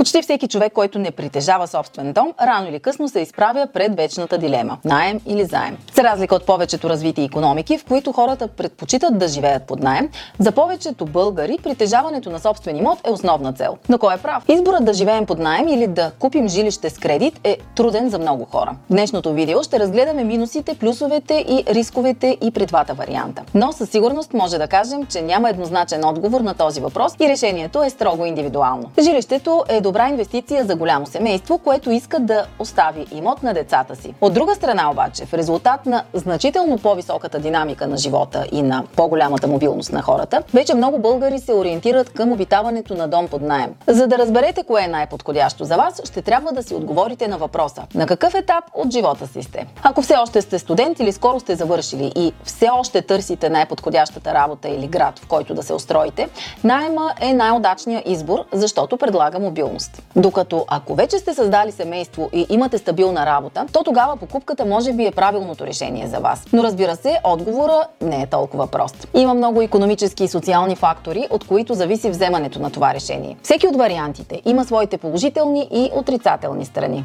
Почти всеки човек, който не притежава собствен дом, рано или късно се изправя пред вечната дилема – наем или заем. За разлика от повечето развити економики, в които хората предпочитат да живеят под наем, за повечето българи притежаването на собствен имот е основна цел. Но кой е прав? Изборът да живеем под наем или да купим жилище с кредит е труден за много хора. В днешното видео ще разгледаме минусите, плюсовете и рисковете и при двата варианта. Но със сигурност може да кажем, че няма еднозначен отговор на този въпрос и решението е строго индивидуално. Жилището е добра инвестиция за голямо семейство, което иска да остави имот на децата си. От друга страна обаче, в резултат на значително по-високата динамика на живота и на по-голямата мобилност на хората, вече много българи се ориентират към обитаването на дом под найем. За да разберете кое е най-подходящо за вас, ще трябва да си отговорите на въпроса на какъв етап от живота си сте. Ако все още сте студент или скоро сте завършили и все още търсите най-подходящата работа или град, в който да се устроите, найема е най-удачният избор, защото предлага мобилност стабилност. Докато ако вече сте създали семейство и имате стабилна работа, то тогава покупката може би е правилното решение за вас. Но разбира се, отговора не е толкова прост. Има много економически и социални фактори, от които зависи вземането на това решение. Всеки от вариантите има своите положителни и отрицателни страни.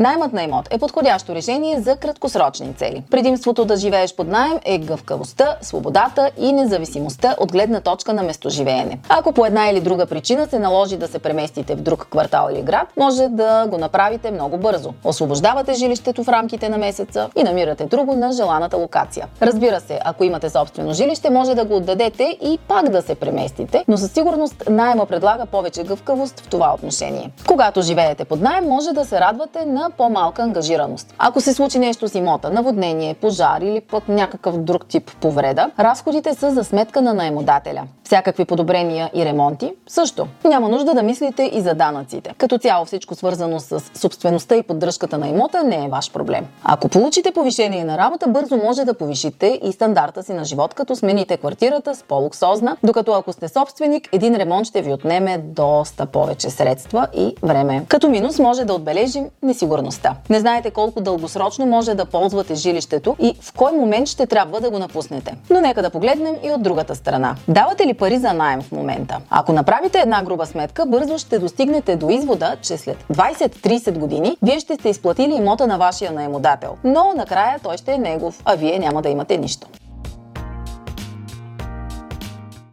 Наймът на имот е подходящо решение за краткосрочни цели. Предимството да живееш под найем е гъвкавостта, свободата и независимостта от гледна точка на местоживеене. Ако по една или друга причина се наложи да се преместите в друг квартал или град, може да го направите много бързо. Освобождавате жилището в рамките на месеца и намирате друго на желаната локация. Разбира се, ако имате собствено жилище, може да го отдадете и пак да се преместите, но със сигурност найема предлага повече гъвкавост в това отношение. Когато живеете под найем, може да се радвате на по-малка ангажираност. Ако се случи нещо с имота, наводнение, пожар или пък някакъв друг тип повреда, разходите са за сметка на наемодателя. Всякакви подобрения и ремонти също. Няма нужда да мислите и за данъците. Като цяло всичко свързано с собствеността и поддръжката на имота не е ваш проблем. Ако получите повишение на работа, бързо може да повишите и стандарта си на живот, като смените квартирата с по-луксозна, докато ако сте собственик, един ремонт ще ви отнеме доста повече средства и време. Като минус може да отбележим несигурността. Не знаете колко дългосрочно може да ползвате жилището и в кой момент ще трябва да го напуснете. Но нека да погледнем и от другата страна. Давате ли пари за найем в момента. Ако направите една груба сметка, бързо ще достигнете до извода, че след 20-30 години вие ще сте изплатили имота на вашия наемодател. Но накрая той ще е негов, а вие няма да имате нищо.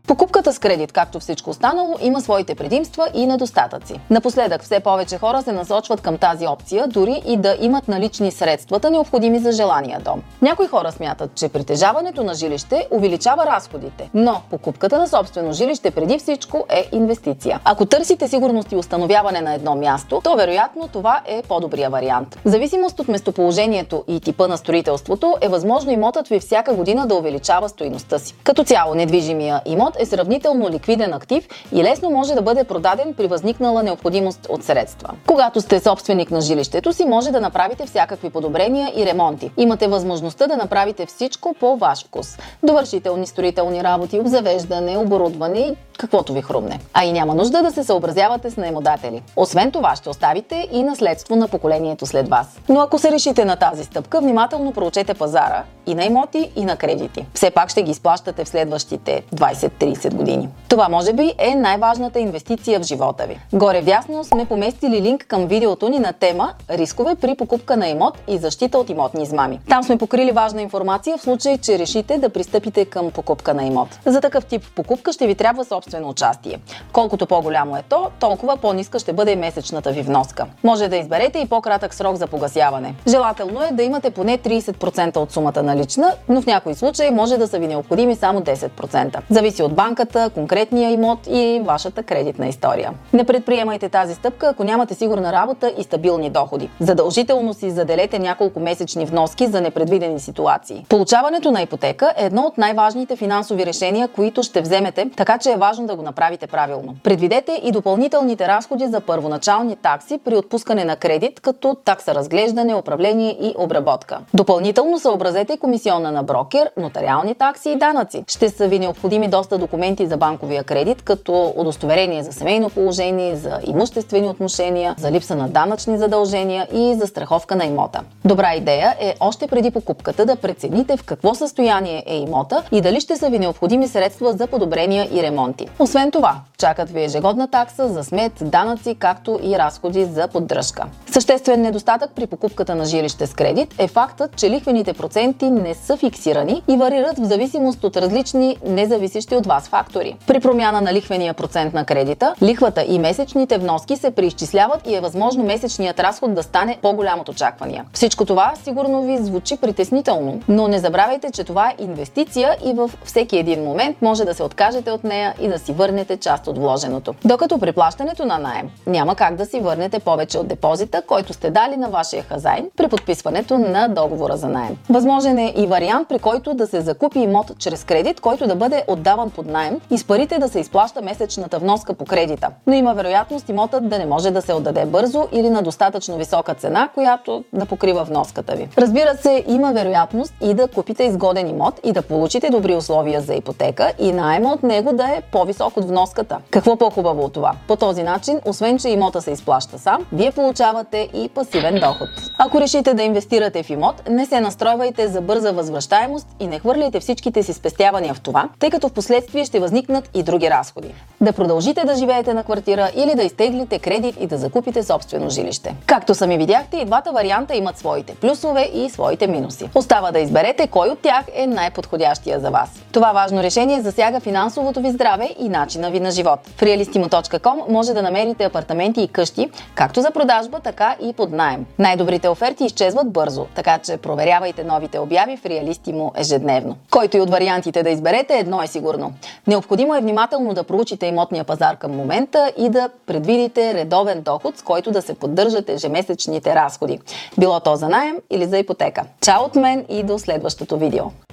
Покупката с кредит, както всичко останало, има своите предимства и недостатъци. Напоследък все повече хора се насочват към тази опция, дори и да имат налични средствата, необходими за желания дом. Някои хора смятат, че притежаването на жилище увеличава разходите, но покупката на собствено жилище преди всичко е инвестиция. Ако търсите сигурност и установяване на едно място, то вероятно това е по-добрия вариант. В зависимост от местоположението и типа на строителството е възможно имотът ви всяка година да увеличава стоиността си. Като цяло недвижимия имот е сравнително ликвиден актив и лесно може да бъде продаден при възникнала необходимост от средства. Когато сте собственик на жилището си, може да направите всякакви подобрения и ремонти. Имате възможността да направите всичко по ваш вкус. Довършителни строителни работи, обзавеждане, оборудване и каквото ви хрумне. А и няма нужда да се съобразявате с наемодатели. Освен това ще оставите и наследство на поколението след вас. Но ако се решите на тази стъпка, внимателно проучете пазара и на имоти, и на кредити. Все пак ще ги изплащате в следващите 20-30 години. Това може би е най-важната инвестиция в живота ви. Горе вясно сме поместили линк към видеото ни на тема Рискове при покупка на имот и защита от имотни измами. Там сме покрили важна информация в случай, че решите да пристъпите към покупка на имот. За такъв тип покупка ще ви трябва собствено участие. Колкото по-голямо е то, толкова по-ниска ще бъде месечната ви вноска. Може да изберете и по-кратък срок за погасяване. Желателно е да имате поне 30% от сумата на налична, но в някои случаи може да са ви необходими само 10%. Зависи от банката, конкретния имот и вашата кредитна история. Не предприемайте тази стъпка, ако нямате сигурна работа и стабилни доходи. Задължително си заделете няколко месечни вноски за непредвидени ситуации. Получаването на ипотека е едно от най-важните финансови решения, които ще вземете, така че е важно важно да го направите правилно. Предвидете и допълнителните разходи за първоначални такси при отпускане на кредит, като такса разглеждане, управление и обработка. Допълнително съобразете комисиона на брокер, нотариални такси и данъци. Ще са ви необходими доста документи за банковия кредит, като удостоверение за семейно положение, за имуществени отношения, за липса на данъчни задължения и за страховка на имота. Добра идея е още преди покупката да прецените в какво състояние е имота и дали ще са ви необходими средства за подобрения и ремонти. Освен това, чакат ви ежегодна такса за смет, данъци, както и разходи за поддръжка. Съществен недостатък при покупката на жилище с кредит е фактът, че лихвените проценти не са фиксирани и варират в зависимост от различни независещи от вас фактори. При промяна на лихвения процент на кредита, лихвата и месечните вноски се преизчисляват и е възможно месечният разход да стане по-голям от очаквания. Всичко това сигурно ви звучи притеснително, но не забравяйте, че това е инвестиция и във всеки един момент може да се откажете от нея и да си върнете част от вложеното. Докато при плащането на найем няма как да си върнете повече от депозита, който сте дали на вашия хазайн при подписването на договора за найем. Възможен е и вариант, при който да се закупи имот чрез кредит, който да бъде отдаван под найем и с парите да се изплаща месечната вноска по кредита. Но има вероятност имотът да не може да се отдаде бързо или на достатъчно висока цена, която да покрива вноската ви. Разбира се, има вероятност и да купите изгоден имот и да получите добри условия за ипотека и найема от него да е по-висок от вноската. Какво по-хубаво от това? По този начин, освен че имота се изплаща сам, вие получавате и пасивен доход. Ако решите да инвестирате в имот, не се настройвайте за бърза възвръщаемост и не хвърляйте всичките си спестявания в това, тъй като в последствие ще възникнат и други разходи. Да продължите да живеете на квартира или да изтеглите кредит и да закупите собствено жилище. Както сами видяхте, и двата варианта имат своите плюсове и своите минуси. Остава да изберете кой от тях е най-подходящия за вас. Това важно решение засяга финансовото ви здраве и начина ви на живот. В realistimo.com може да намерите апартаменти и къщи, както за продажба, така и под найем. Най-добрите оферти изчезват бързо, така че проверявайте новите обяви в Realistimo ежедневно. Който и от вариантите да изберете, едно е сигурно. Необходимо е внимателно да проучите имотния пазар към момента и да предвидите редовен доход, с който да се поддържат ежемесечните разходи. Било то за найем или за ипотека. Чао от мен и до следващото видео!